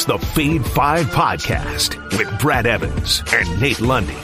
is the Fade 5 podcast with Brad Evans and Nate Lundy.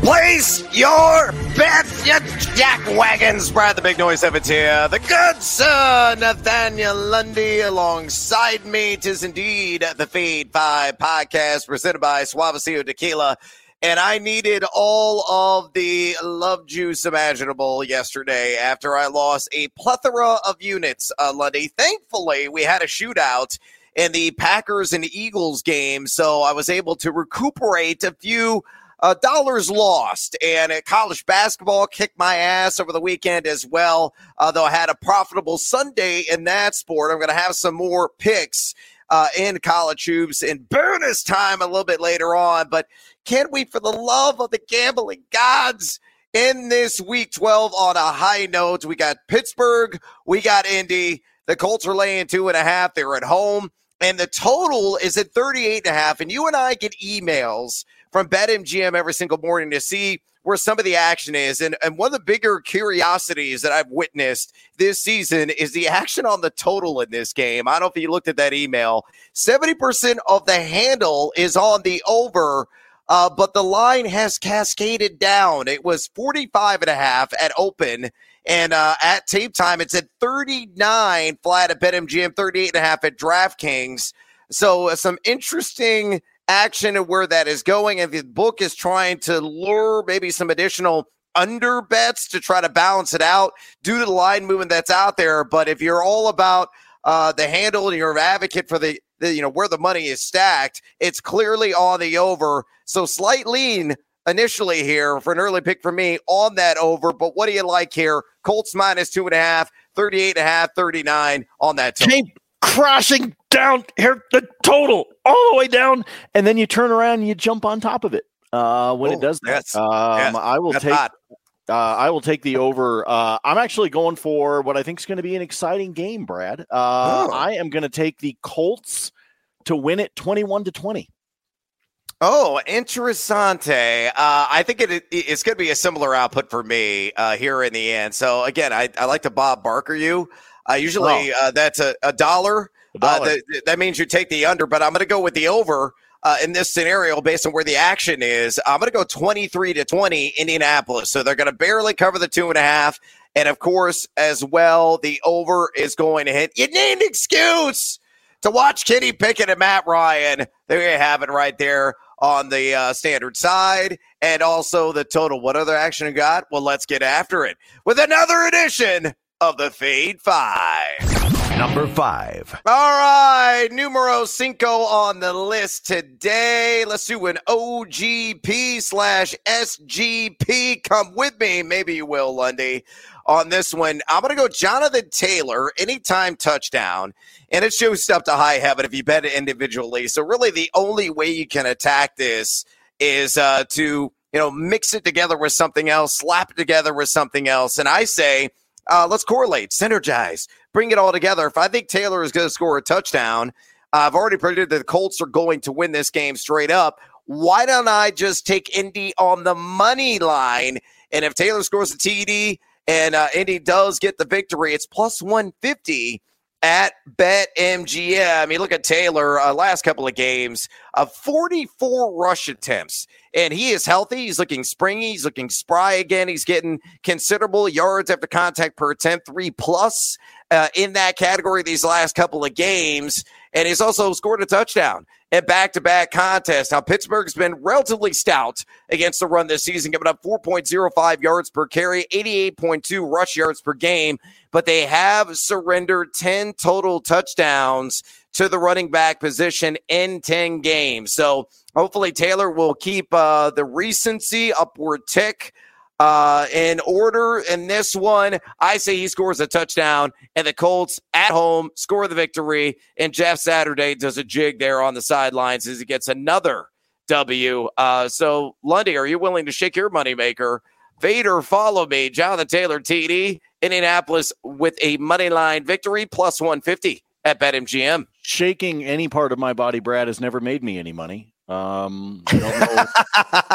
Place your bets, you jackwagons. Brad the Big Noise Evans here. The good sir Nathaniel Lundy alongside me. Tis indeed the Fade 5 podcast presented by Suavecito Tequila. And I needed all of the love juice imaginable yesterday after I lost a plethora of units, uh, Lundy. Thankfully, we had a shootout in the Packers and Eagles game, so I was able to recuperate a few uh, dollars lost. And uh, college basketball kicked my ass over the weekend as well, uh, though I had a profitable Sunday in that sport. I'm going to have some more picks uh, in college hoops in bonus time a little bit later on. But can't we, for the love of the gambling gods, in this week 12 on a high note? We got Pittsburgh, we got Indy. The Colts are laying two and a half. They're at home. And the total is at 38 and a half. And you and I get emails from BetMGM every single morning to see where some of the action is. And, and one of the bigger curiosities that I've witnessed this season is the action on the total in this game. I don't know if you looked at that email. 70% of the handle is on the over. Uh, but the line has cascaded down. It was 45 and a half at open. And uh, at tape time, it's at 39 flat at BetMGM, 38 and a half at DraftKings. So uh, some interesting action and where that is going. And the book is trying to lure maybe some additional under bets to try to balance it out due to the line movement that's out there. But if you're all about uh, the handle and you're an advocate for the, the, you know, where the money is stacked, it's clearly on the over. So slight lean initially here for an early pick for me on that over. But what do you like here? Colts minus two and a half, 38 and a half, 39 on that. Total crashing down here the total all the way down, and then you turn around and you jump on top of it uh, when it does that. Yes, um, yes, I will take. Uh, I will take the over. Uh, I'm actually going for what I think is going to be an exciting game, Brad. Uh, oh. I am going to take the Colts to win it 21 to 20. Oh, interessante. Uh, I think it, it's going to be a similar output for me uh, here in the end. So again, I, I like to Bob Barker you. Uh, usually uh, that's a, a dollar. A uh, dollar. That, that, means you take the under, but I'm going to go with the over uh, in this scenario based on where the action is. I'm going to go 23 to 20 Indianapolis. So they're going to barely cover the two and a half. And of course, as well, the over is going to hit. You need an excuse to watch Kenny Pickett and Matt Ryan. There you have it right there on the uh, standard side and also the total. What other action you got? Well, let's get after it with another edition of the Fade Five. Number five. All right, numero cinco on the list today. Let's do an OGP slash SGP. Come with me. Maybe you will, Lundy, on this one. I'm going to go Jonathan Taylor, anytime touchdown. And it shows up to high heaven if you bet it individually. So, really, the only way you can attack this is uh, to, you know, mix it together with something else, slap it together with something else. And I say, uh, let's correlate, synergize, bring it all together. If I think Taylor is going to score a touchdown, I've already predicted that the Colts are going to win this game straight up. Why don't I just take Indy on the money line? And if Taylor scores a TD and uh, Indy does get the victory, it's plus 150 at BetMGM. I mean, look at Taylor, uh, last couple of games, uh, 44 rush attempts and he is healthy. He's looking springy. He's looking spry again. He's getting considerable yards after contact per attempt, three plus uh, in that category these last couple of games. And he's also scored a touchdown at back to back contests. Now, Pittsburgh's been relatively stout against the run this season, giving up 4.05 yards per carry, 88.2 rush yards per game, but they have surrendered 10 total touchdowns to the running back position in 10 games. So hopefully Taylor will keep uh, the recency upward tick uh, in order in this one. I say he scores a touchdown and the Colts at home score the victory. And Jeff Saturday does a jig there on the sidelines as he gets another W. Uh, so, Lundy, are you willing to shake your moneymaker? Vader, follow me. Jonathan Taylor, TD, Indianapolis with a money line victory plus 150 at BetMGM. Shaking any part of my body, Brad, has never made me any money. Um, I don't know.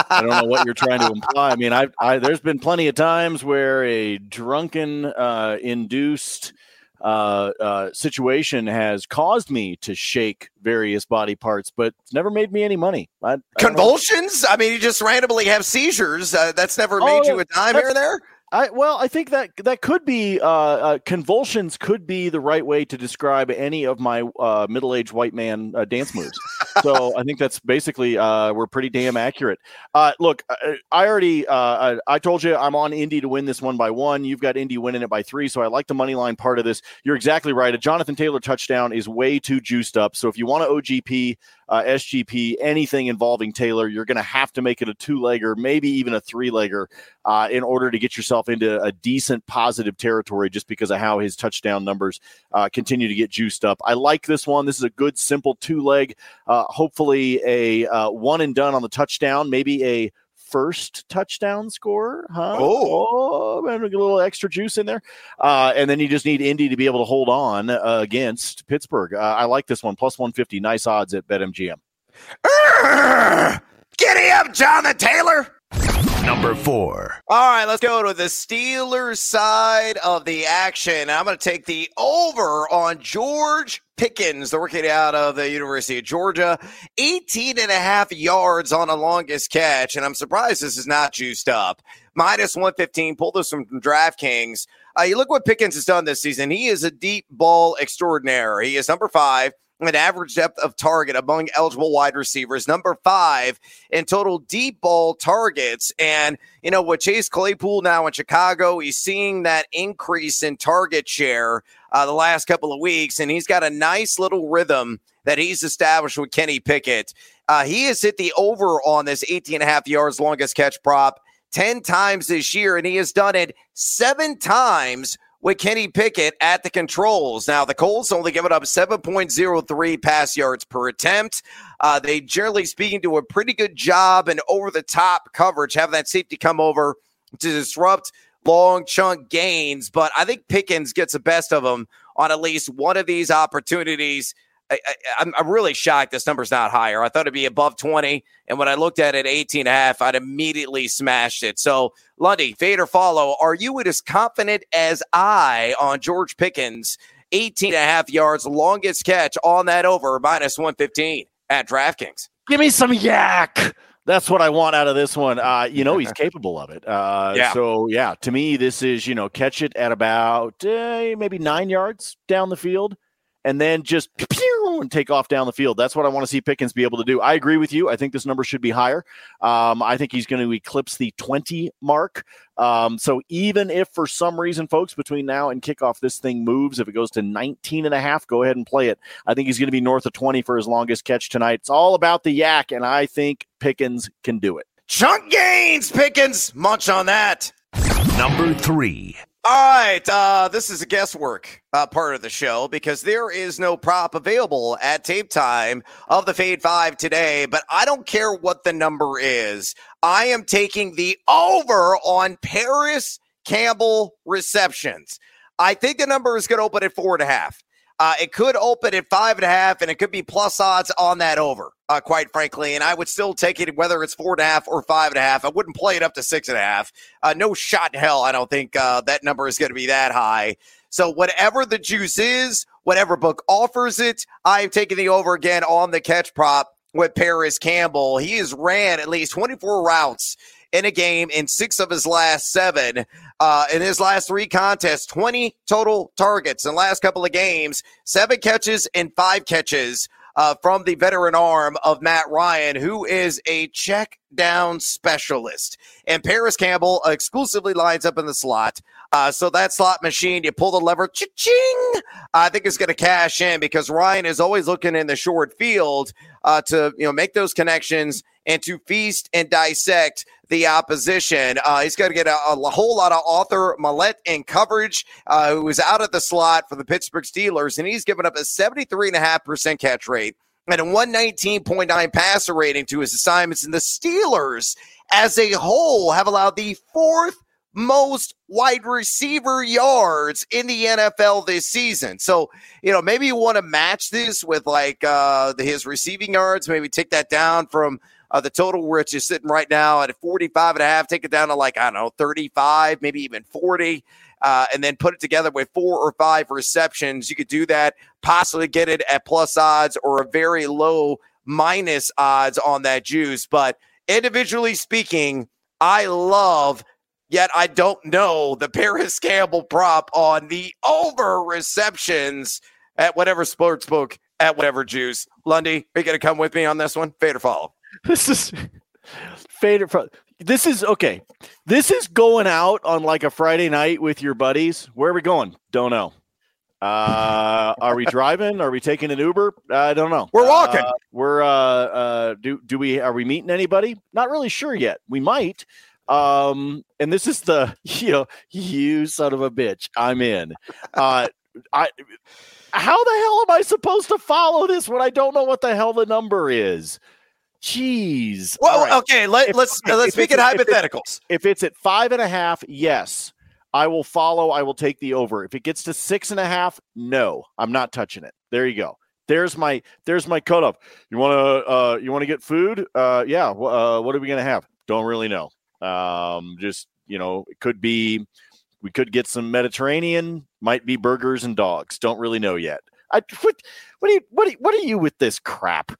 I don't know what you're trying to imply. I mean, I, I there's been plenty of times where a drunken, uh, induced uh, uh, situation has caused me to shake various body parts, but it's never made me any money. I, I Convulsions? I mean, you just randomly have seizures. Uh, that's never made oh, you a dime here or there. I well, I think that that could be uh, uh, convulsions. Could be the right way to describe any of my uh, middle-aged white man uh, dance moves. so I think that's basically uh, we're pretty damn accurate. Uh, look, I, I already I, I, told you I'm on Indy to win this one by one. You've got Indy winning it by three, so I like the money line part of this. You're exactly right. A Jonathan Taylor touchdown is way too juiced up. So if you want to OGP, uh, SGP, anything involving Taylor, you're going to have to make it a two legger, maybe even a three legger, uh, in order to get yourself into a decent positive territory just because of how his touchdown numbers uh, continue to get juiced up. I like this one. This is a good, simple two leg, uh, hopefully a uh, one and done on the touchdown, maybe a first touchdown scorer, huh? Oh, oh a little extra juice in there. Uh, and then you just need Indy to be able to hold on uh, against Pittsburgh. Uh, I like this one, plus 150. Nice odds at BetMGM. Urgh! Giddy up, Jonathan Taylor. Number four. All right, let's go to the Steelers side of the action. I'm going to take the over on George Pickens, the rookie out of the University of Georgia, 18 and a half yards on a longest catch. And I'm surprised this is not juiced up. Minus 115. Pull this from DraftKings. Uh, you look what Pickens has done this season. He is a deep ball extraordinaire. He is number five an average depth of target among eligible wide receivers, number five in total deep ball targets. And, you know, with Chase Claypool now in Chicago, he's seeing that increase in target share uh, the last couple of weeks, and he's got a nice little rhythm that he's established with Kenny Pickett. Uh, he has hit the over on this 18 and a half yards longest catch prop 10 times this year, and he has done it seven times with Kenny Pickett at the controls. Now, the Colts only give it up 7.03 pass yards per attempt. Uh, they generally speaking do a pretty good job and over the top coverage, having that safety come over to disrupt long chunk gains. But I think Pickens gets the best of them on at least one of these opportunities. I, am really shocked this number's not higher. I thought it'd be above 20. And when I looked at it 18 and a half, I'd immediately smashed it. So, Lundy, fade or follow, are you as confident as I on George Pickens, 18 and a half yards, longest catch on that over, minus 115 at DraftKings? Give me some YAC. That's what I want out of this one. Uh, you know, he's capable of it. Uh, yeah. So, yeah, to me, this is, you know, catch it at about uh, maybe nine yards down the field and then just pew, and take off down the field. That's what I want to see Pickens be able to do. I agree with you. I think this number should be higher. Um, I think he's going to eclipse the 20 mark. Um, so even if for some reason, folks, between now and kickoff, this thing moves, if it goes to 19 and a half, go ahead and play it. I think he's going to be north of 20 for his longest catch tonight. It's all about the YAC, and I think Pickens can do it. Chunk gains, Pickens. Munch on that. Number three. All right, uh, this is a guesswork uh, part of the show because there is no prop available at tape time of the Fade Five today. But I don't care what the number is. I am taking the over on Parris Campbell receptions. I think the number is going to open at four and a half. Uh, it could open at five and a half, and it could be plus odds on that over, uh, quite frankly. And I would still take it whether it's four and a half or five and a half. I wouldn't play it up to six and a half. Uh, no shot in hell. I don't think uh, that number is going to be that high. So whatever the juice is, whatever book offers it, I've taken the over again on the catch prop with Parris Campbell. He has ran at least 24 routes in a game in six of his last seven. Uh, in his last three contests, 20 total targets in the last couple of games, seven catches and five catches. Uh, from the veteran arm of Matt Ryan, who is a check down specialist. And Parris Campbell exclusively lines up in the slot. Uh, so that slot machine, you pull the lever, ching, I think it's going to cash in because Ryan is always looking in the short field uh, to you know make those connections and to feast and dissect the opposition. Uh, he's got to get a, a, whole lot of Arthur Maulet in coverage, uh, who was out of the slot for the Pittsburgh Steelers, and he's given up a 73.5% catch rate and a 119.9 passer rating to his assignments. And the Steelers, as a whole, have allowed the fourth most wide receiver yards in the NFL this season. So, you know, maybe you want to match this with like uh his receiving yards, maybe take that down from Uh, the total, which is sitting right now at 45 and a half, take it down to like, I don't know, 35, maybe even 40. Uh, and then put it together with four or five receptions. You could do that, possibly get it at plus odds or a very low minus odds on that juice. But individually speaking, I love, yet I don't know the Parris Campbell prop on the over receptions at whatever sports book, at whatever juice. Lundy, are you going to come with me on this one? Fade or follow? This is or. This is okay. This is going out on like a Friday night with your buddies. Where are we going? Don't know. Uh, are we driving? Are we taking an Uber? I don't know. We're walking. Uh, we're uh, uh, do do we are we meeting anybody? Not really sure yet. We might. Um, and this is the you know you son of a bitch. I'm in. Uh, I how the hell am I supposed to follow this when I don't know what the hell the number is? Jeez. Well, right. okay. Let, us let's, let's speak in hypotheticals. If, if it's at five and a half, yes. I will follow. I will take the over. If it gets to six and a half, no, I'm not touching it. There you go. There's my there's my cutoff. You want to uh, you want to get food? Uh, yeah. Uh, what are we gonna have? Don't really know. Um, just you know, it could be we could get some Mediterranean. Might be burgers and dogs. Don't really know yet. I what what are you what are, what are you with this crap?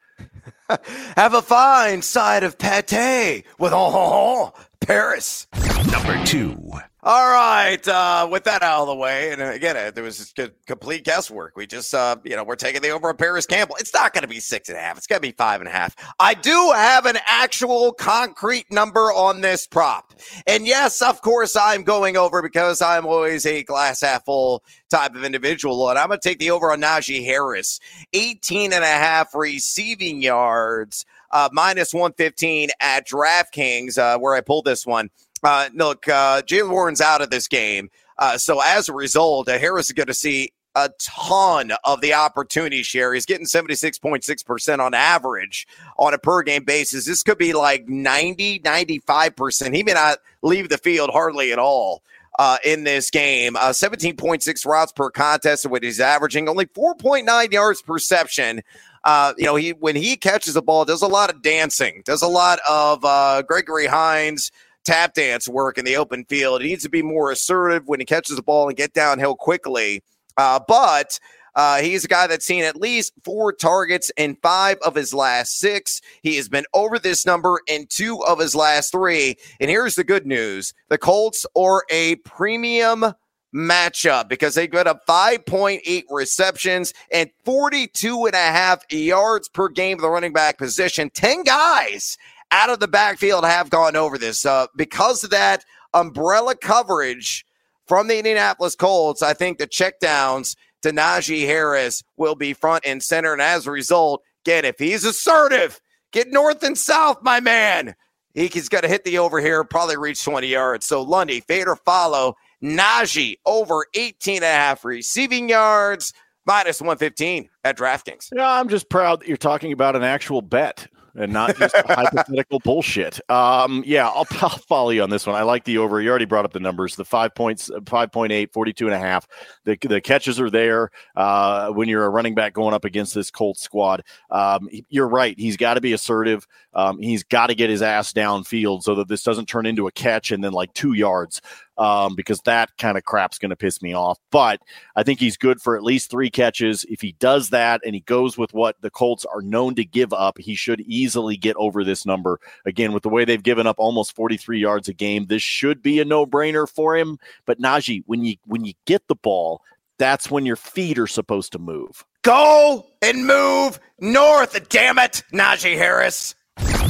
Have a fine side of pate with oh, oh, oh Paris. Number two. All right. Uh, with that out of the way, and again, uh, there was just complete guesswork. We just, uh, you know, we're taking the over on Parris Campbell. It's not going to be six and a half. It's going to be five and a half. I do have an actual concrete number on this prop. And yes, of course, I'm going over because I'm always a glass half full type of individual. And I'm going to take the over on Najee Harris, 18 and a half receiving yards, uh, minus 115 at DraftKings, uh, where I pulled this one. Uh, look, uh, Jaylen Warren's out of this game. Uh, so as a result, uh, Harris is going to see a ton of the opportunity share. He's getting 76.6% on average on a per game basis. This could be like 90, 95%. He may not leave the field hardly at all. Uh, in this game, uh, 17.6 routes per contest, what he's averaging, only 4.9 yards perception. Uh, you know, he when he catches the ball, does a lot of dancing, does a lot of uh, Gregory Hines tap dance work in the open field. He needs to be more assertive when he catches the ball and get downhill quickly. Uh, but uh, he's a guy that's seen at least four targets in five of his last six. He has been over this number in two of his last three. And here's the good news the Colts are a premium matchup because they got up 5.8 receptions and 42 and a half yards per game of the running back position. 10 guys out of the backfield have gone over this. Uh, because of that umbrella coverage from the Indianapolis Colts, I think the checkdowns to Najee Harris will be front and center. And as a result, get if he's assertive, get north and south, my man. He's got to hit the over here, probably reach 20 yards. So Lundy, fade or follow. Najee over 18 and a half receiving yards, minus 115 at DraftKings. Yeah, I'm just proud that you're talking about an actual bet and not just hypothetical bullshit. Um, yeah, I'll, I'll, follow you on this one. I like the over. You already brought up the numbers. The five points, 5.8, 42 and a half. The, the catches are there uh, when you're a running back going up against this Colts squad. Um, you're right. He's got to be assertive. Um, he's got to get his ass downfield so that this doesn't turn into a catch and then like two yards um, because that kind of crap's going to piss me off. But I think he's good for at least three catches. If he does that and he goes with what the Colts are known to give up, he should easily get over this number. Again, with the way they've given up almost 43 yards a game, this should be a no-brainer for him. But Najee, when you when you get the ball, that's when your feet are supposed to move. Go and move north, damn it, Najee Harris.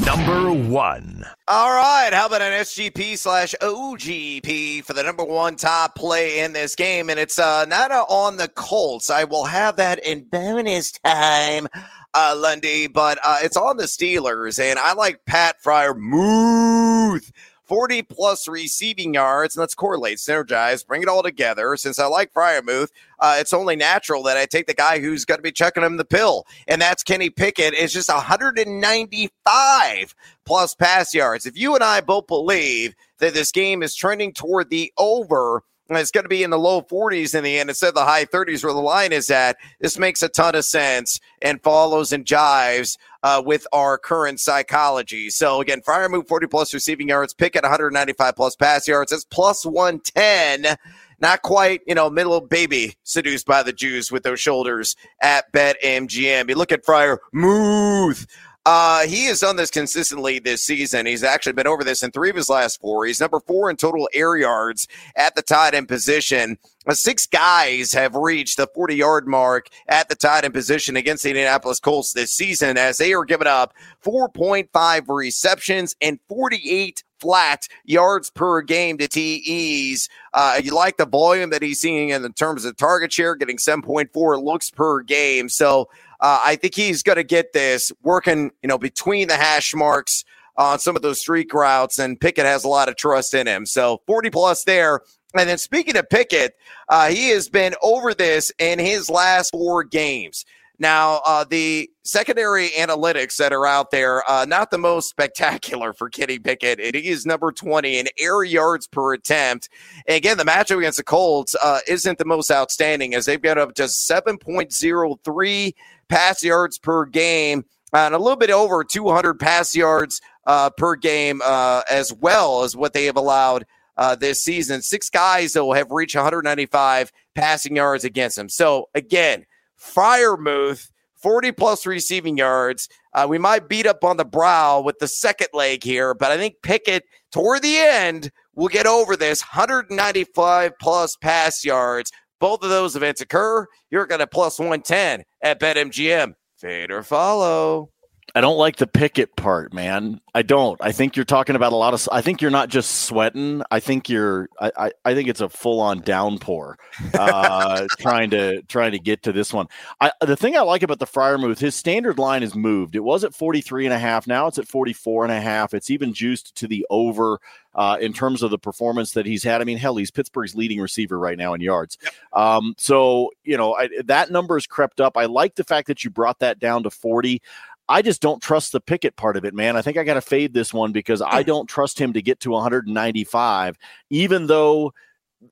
Number one. All right. How about an SGP slash OGP for the number one top play in this game? And it's uh, not on the Colts. I will have that in bonus time, uh, Lundy, but uh, it's on the Steelers. And I like Pat Freiermuth 40 plus receiving yards. And let's correlate, synergize, bring it all together. Since I like Freiermuth, uh, it's only natural that I take the guy who's going to be checking him the pill, and that's Kenny Pickett. It's just 195 plus pass yards. If you and I both believe that this game is trending toward the over, and it's going to be in the low 40s in the end instead of the high 30s where the line is at. This makes a ton of sense and follows and jives uh, with our current psychology. So again, Freiermuth 40 plus receiving yards, Pickett 195 plus pass yards. That's plus 110 not quite, you know, middle baby seduced by the Jews with those shoulders at Bet MGM. You look at Fryer, Muth. Uh, he has done this consistently this season. He's actually been over this in three of his last four. He's number four in total air yards at the tight end position. Uh, six guys have reached the 40 yard mark at the tight end position against the Indianapolis Colts this season as they are giving up 4.5 receptions and 48 flat yards per game to TEs. Uh, you like the volume that he's seeing in terms of target share, getting 7.4 looks per game. So uh, I think he's going to get this working, you know, between the hash marks on some of those streak routes, and Pickett has a lot of trust in him. So 40 plus there. And then speaking of Pickett, uh, he has been over this in his last four games. Now, uh, the secondary analytics that are out there, uh, not the most spectacular for Kenny Pickett. It is number 20 in air yards per attempt. And again, the matchup against the Colts uh, isn't the most outstanding as they've got up to 7.03 pass yards per game and a little bit over 200 pass yards uh, per game uh, as well as what they have allowed uh, this season. Six guys, that will have reached 195 passing yards against them. So, again, Freiermuth, 40 plus receiving yards. Uh, we might beat up on the brow with the second leg here, but I think Pickett toward the end will get over this 195 plus pass yards. Both of those events occur. You're going to plus 110 at BetMGM. Fade or follow. I don't like the Pickett part, man. I don't. I think you're talking about a lot of. I think you're not just sweating. I think you're. I. I, I think it's a full on downpour. Uh, trying to trying to get to this one. I, the thing I like about the Freiermuth, his standard line is moved. It was at 43 and a half. Now it's at 44 and a half. It's even juiced to the over. Uh, in terms of the performance that he's had. I mean, hell, he's Pittsburgh's leading receiver right now in yards. Um, so, you know, I, that number has crept up. I like the fact that you brought that down to 40. I just don't trust the Pickett part of it, man. I think I got to fade this one because I don't trust him to get to 195, even though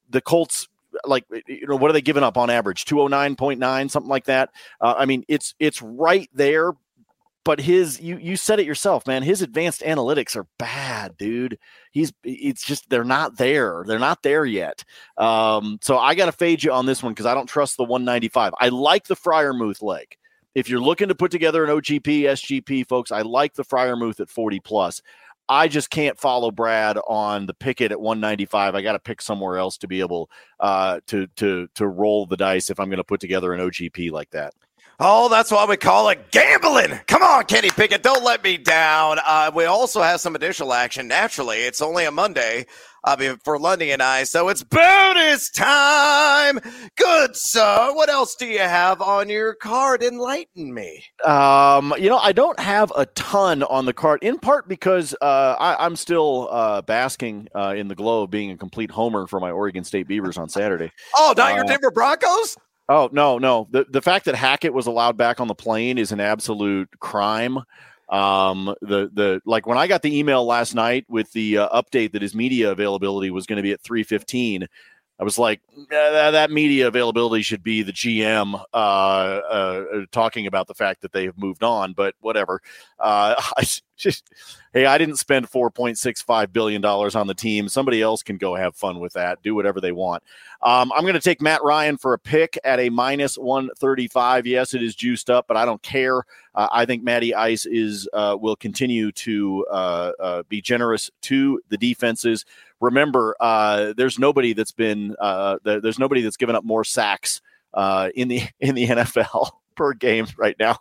the Colts like you know what are they giving up on average? 209.9 something like that? Uh, i mean it's it's right there but his you you said it yourself man his advanced analytics are bad dude. He's it's just they're not there. They're not there yet. Um, so i gotta fade you on this one because i don't trust the 195 i like the Freiermuth leg if you're looking to put together an OGP, SGP, folks, I like the Freiermuth at 40 plus. I just can't follow Brad on the Pickett at 195. I got to pick somewhere else to be able uh, to to to roll the dice if I'm going to put together an OGP like that. Oh, that's why we call it gambling. Come on, Kenny Pickett, don't let me down. Uh, we also have some additional action. Naturally, it's only a Monday uh, for Lundy and I, so it's bonus time. Good sir, what else do you have on your card? Enlighten me. Um, you know, I don't have a ton on the card, in part because uh, I, am still uh, basking uh, in the glow of being a complete homer for my Oregon State Beavers on Saturday. oh, not your uh, Denver Broncos? Oh no, no. The the fact that Hackett was allowed back on the plane is an absolute crime. Um, the the like when I got the email last night with the uh, update that his media availability was going to be at three fifteen. I was like, that, that, media availability should be the GM uh, uh, talking about the fact that they have moved on, but whatever. Uh, I hey, I didn't spend $4.65 billion on the team. Somebody else can go have fun with that, do whatever they want. Um, I'm going to take Matt Ryan for a pick at a minus 135. Yes, it is juiced up, but I don't care. Uh, I think Matty Ice is uh, will continue to uh, uh, be generous to the defenses remember, uh, there's nobody that's been uh, there's nobody that's given up more sacks in the in the NFL per game right now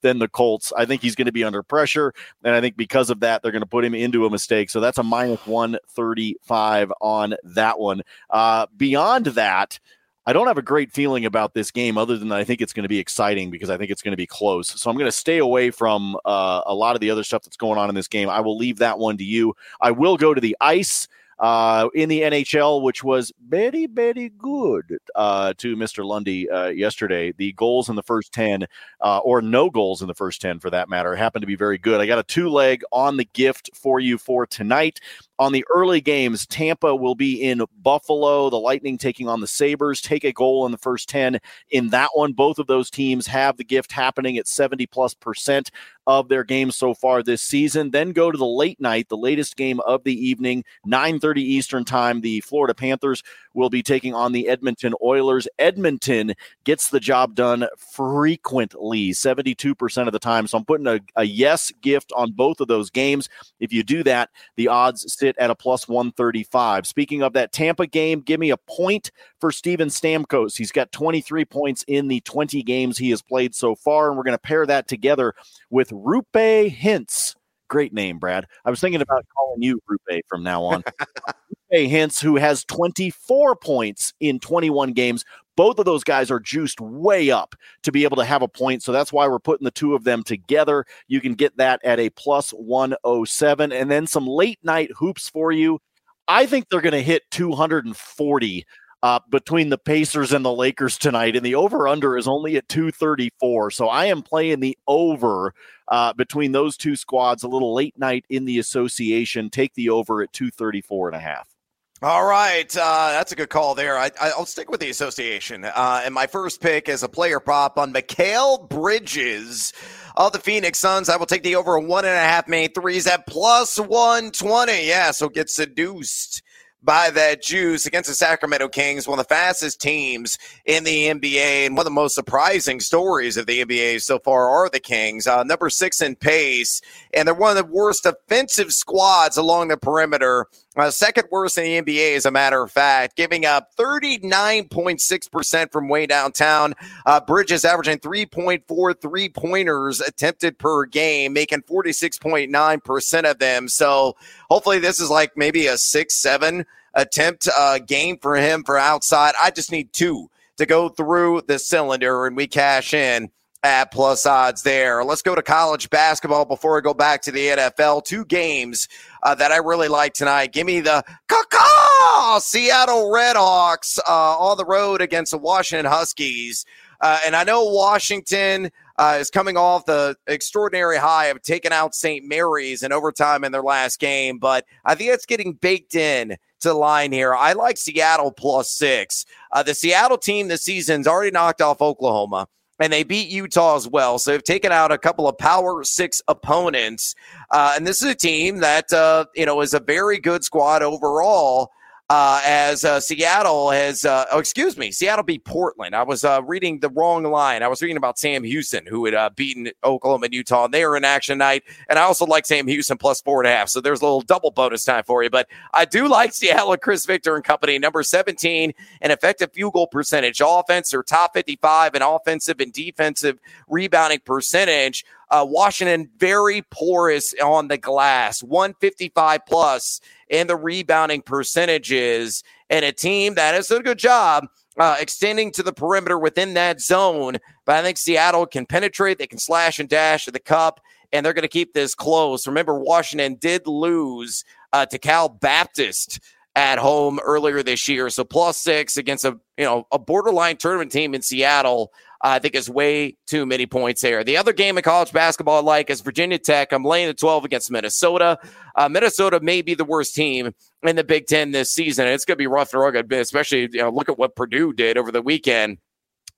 than the Colts. I think he's going to be under pressure, and I think because of that, they're going to put him into a mistake. So that's a minus one thirty five on that one. Uh, beyond that. I don't have a great feeling about this game other than I think it's going to be exciting because I think it's going to be close. So I'm going to stay away from uh, a lot of the other stuff that's going on in this game. I will leave that one to you. I will go to the ice uh, in the NHL, which was very, very good uh, to Mr. Lundy uh, yesterday. The goals in the first 10, uh, or no goals in the first 10 for that matter, happened to be very good. I got a two leg on the gift for you for tonight. On the early games, Tampa will be in Buffalo, the Lightning taking on the Sabres, take a goal in the first 10 in that one. Both of those teams have the gift happening at 70 plus percent of their games so far this season. Then go to the late night, the latest game of the evening, 9:30 Eastern Time. The Florida Panthers will be taking on the Edmonton Oilers. Edmonton gets the job done frequently, 72% of the time. So I'm putting a, a yes gift on both of those games. If you do that, the odds sit at a plus 135. Speaking of that Tampa game, give me a point for Steven Stamkos. He's got 23 points in the 20 games he has played so far, and we're going to pair that together with Roope Hintz. Great name, Brad. I was thinking about calling you Rupe from now on. Roope Hintz, who has 24 points in 21 games. Both of those guys are juiced way up to be able to have a point. So that's why we're putting the two of them together. You can get that at a plus 107. And then some late night hoops for you. I think they're going to hit 240 uh, between the Pacers and the Lakers tonight, and the over under is only at 234. So I am playing the over uh, between those two squads a little late night in the association. Take the over at 234 and a half. All right, uh, that's a good call there. I, will stick with the association. Uh, and my first pick is a player prop on Mikal Bridges of the Phoenix Suns. I will take the over one and a half main threes at plus 120. Yeah, so get seduced by that juice against the Sacramento Kings, one of the fastest teams in the NBA. And one of the most surprising stories of the NBA so far are the Kings, uh, number six in pace. And they're one of the worst offensive squads along the perimeter. Uh, second worst in the NBA, as a matter of fact, giving up 39.6% from way downtown. Uh, Bridges averaging 3.4 three pointers attempted per game, making 46.9% of them. So hopefully, this is like maybe a six, seven attempt uh, game for him for outside. I just need two to go through the cylinder and we cash in at plus odds there. Let's go to college basketball before I go back to the NFL. Two games uh, that I really like tonight. Give me the caw Seattle Redhawks uh, on the road against the Washington Huskies. Uh, and I know Washington uh, is coming off the extraordinary high of taking out St. Mary's in overtime in their last game, but I think it's getting baked in to the line here. I like Seattle plus six. Uh, the Seattle team this season's already knocked off Oklahoma and they beat Utah as well. So they've taken out a couple of Power Six opponents, uh, and this is a team that uh, you know is a very good squad overall uh, as uh, Seattle has, uh, oh, excuse me, Seattle beat Portland. I was uh, reading the wrong line. I was reading about Sam Houston, who had uh, beaten Oklahoma and Utah, and they were in action tonight. And I also like Sam Houston plus four and a half. So there's a little double bonus time for you. But I do like Seattle Chris Victor and company, number 17 an effective field goal percentage. Offense or top 55 in offensive and defensive rebounding percentage. Uh, Washington very porous on the glass, 155 plus in the rebounding percentages, and a team that has done a good job uh, extending to the perimeter within that zone. But I think Seattle can penetrate, they can slash and dash at the cup, and they're going to keep this close. Remember, Washington did lose uh, to Cal Baptist at home earlier this year. So plus six against a you know a borderline tournament team in Seattle. I think is way too many points there. The other game in college basketball I like is Virginia Tech. I'm laying the 12 against Minnesota. Uh, Minnesota may be the worst team in the Big Ten this season. And it's going to be rough and rugged, especially you know, look at what Purdue did over the weekend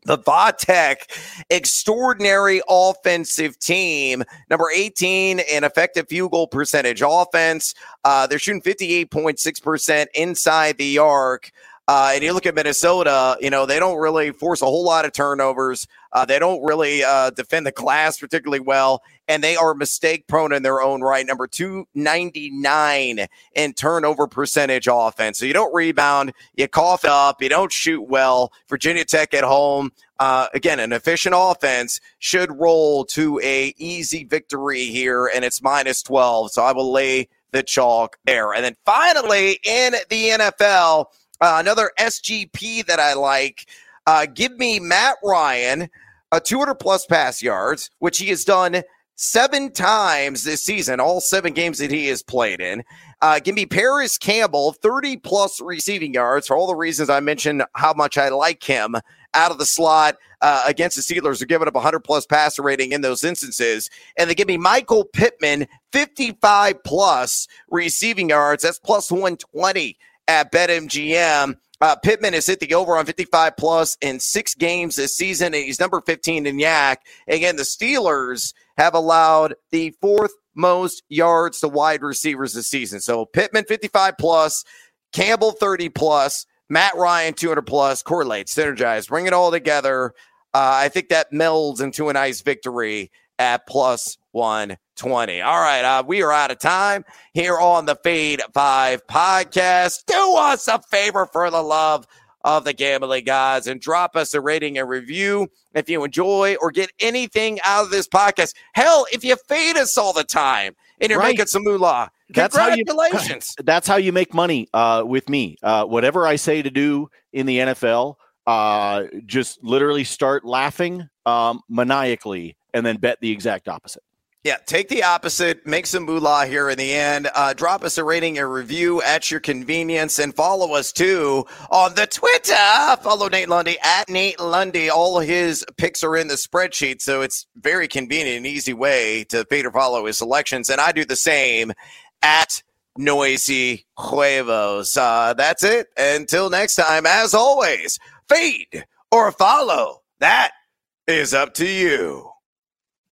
the Vatech extraordinary offensive team, number 18 in effective field goal percentage offense. Uh, they're shooting 58.6% inside the arc. Uh, and you look at Minnesota, you know, they don't really force a whole lot of turnovers. Uh, they don't really uh, defend the glass particularly well, and they are mistake prone in their own right. Number 299 in turnover percentage offense. So you don't rebound, you cough up, you don't shoot well. Virginia Tech at home, uh, again, an efficient offense should roll to a easy victory here, and it's minus 12. So I will lay the chalk there. And then finally in the NFL, uh, another SGP that I like. Uh, give me Matt Ryan, a 200 plus pass yards, which he has done seven times this season, all seven games that he has played in. Uh, give me Parris Campbell, 30 plus receiving yards for all the reasons I mentioned how much I like him out of the slot uh, against the Steelers are giving up 100 plus passer rating in those instances. And they give me Michael Pittman, 55 plus receiving yards. That's plus 120 at BetMGM. Uh, Pittman has hit the over on 55 plus in six games this season, and he's number 15 in YAC. Again, the Steelers have allowed the fourth most yards to wide receivers this season. So Pittman 55 plus, Campbell 30 plus, Matt Ryan 200 plus, correlate, synergize, bring it all together. Uh, I think that melds into a nice victory at plus 120. All right, uh, we are out of time here on the Fade 5 podcast. Do us a favor for the love of the gambling gods and drop us a rating and review if you enjoy or get anything out of this podcast. Hell, if you fade us all the time and you're right. making some moolah, that's congratulations. How you, that's how you make money uh, with me. Uh, whatever I say to do in the NFL, uh, just literally start laughing um, maniacally and then bet the exact opposite. Yeah, take the opposite, make some moolah here in the end. Uh, drop us a rating a review at your convenience and follow us too on the Twitter. Follow Nate Lundy at Nate Lundy. All his picks are in the spreadsheet, so it's very convenient and easy way to feed or follow his selections. And I do the same at Noisy Huevos. Uh, that's it. Until next time, as always, fade or follow. That is up to you.